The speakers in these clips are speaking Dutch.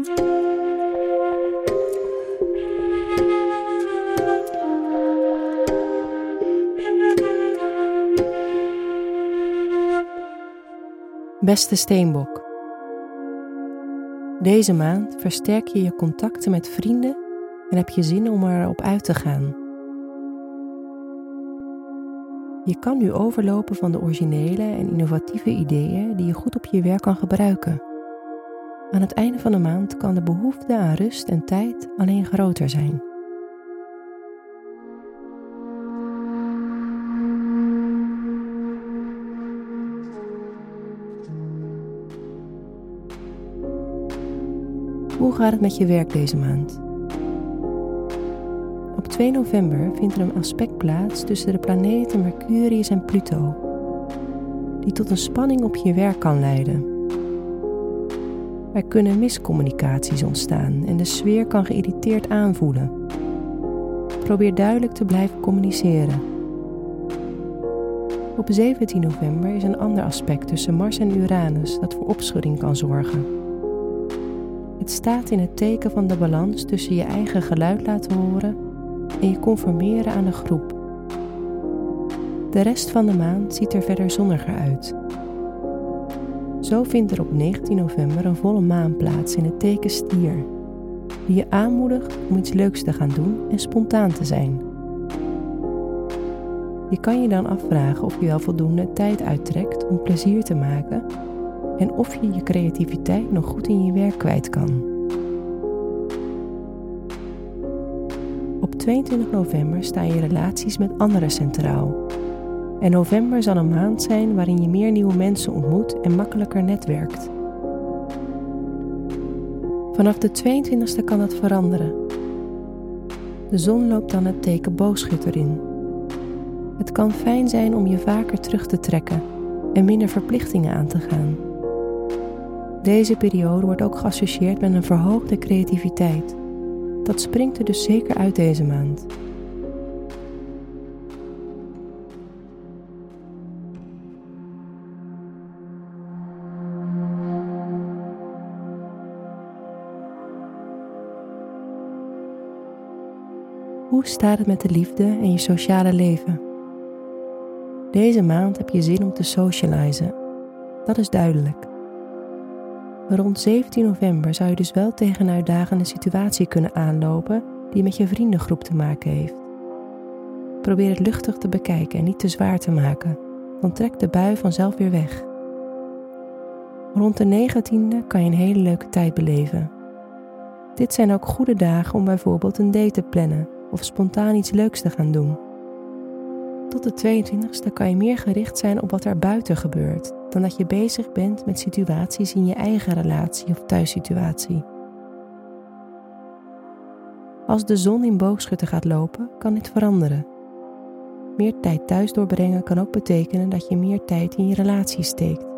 Beste Steenbok. Deze maand versterk je je contacten met vrienden en heb je zin om erop uit te gaan. Je kan nu overlopen van de originele en innovatieve ideeën die je goed op je werk kan gebruiken. Aan het einde van de maand kan de behoefte aan rust en tijd alleen groter zijn. Hoe gaat het met je werk deze maand? Op 2 november vindt er een aspect plaats tussen de planeten Mercurius en Pluto, die tot een spanning op je werk kan leiden. Er kunnen miscommunicaties ontstaan en de sfeer kan geïrriteerd aanvoelen. Probeer duidelijk te blijven communiceren. Op 17 november is een ander aspect tussen Mars en Uranus dat voor opschudding kan zorgen. Het staat in het teken van de balans tussen je eigen geluid laten horen en je conformeren aan de groep. De rest van de maand ziet er verder zonniger uit. Zo vindt er op 19 november een volle maan plaats in het teken stier, die je aanmoedigt om iets leuks te gaan doen en spontaan te zijn. Je kan je dan afvragen of je wel voldoende tijd uittrekt om plezier te maken en of je je creativiteit nog goed in je werk kwijt kan. Op 22 november staan je relaties met anderen centraal. En november zal een maand zijn waarin je meer nieuwe mensen ontmoet en makkelijker netwerkt. Vanaf de 22e kan dat veranderen. De zon loopt dan het teken boogschutter in. Het kan fijn zijn om je vaker terug te trekken en minder verplichtingen aan te gaan. Deze periode wordt ook geassocieerd met een verhoogde creativiteit. Dat springt er dus zeker uit deze maand. Hoe staat het met de liefde en je sociale leven? Deze maand heb je zin om te socializen. Dat is duidelijk. Rond 17 november zou je dus wel tegen een uitdagende situatie kunnen aanlopen die met je vriendengroep te maken heeft. Probeer het luchtig te bekijken en niet te zwaar te maken, dan trekt de bui vanzelf weer weg. Rond de 19e kan je een hele leuke tijd beleven. Dit zijn ook goede dagen om bijvoorbeeld een date te plannen of spontaan iets leuks te gaan doen. Tot de 22e kan je meer gericht zijn op wat er buiten gebeurt dan dat je bezig bent met situaties in je eigen relatie of thuissituatie. Als de zon in boogschutten gaat lopen, kan dit veranderen. Meer tijd thuis doorbrengen kan ook betekenen dat je meer tijd in je relatie steekt.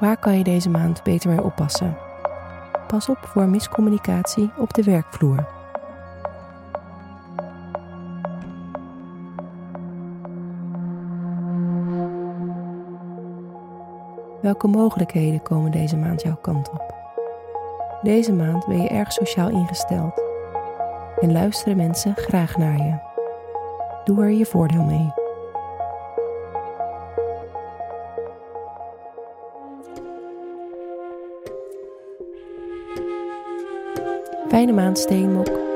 Waar kan je deze maand beter mee oppassen? Pas op voor miscommunicatie op de werkvloer. Welke mogelijkheden komen deze maand jouw kant op? Deze maand ben je erg sociaal ingesteld en luisteren mensen graag naar je. Doe er je voordeel mee. Fijne maand.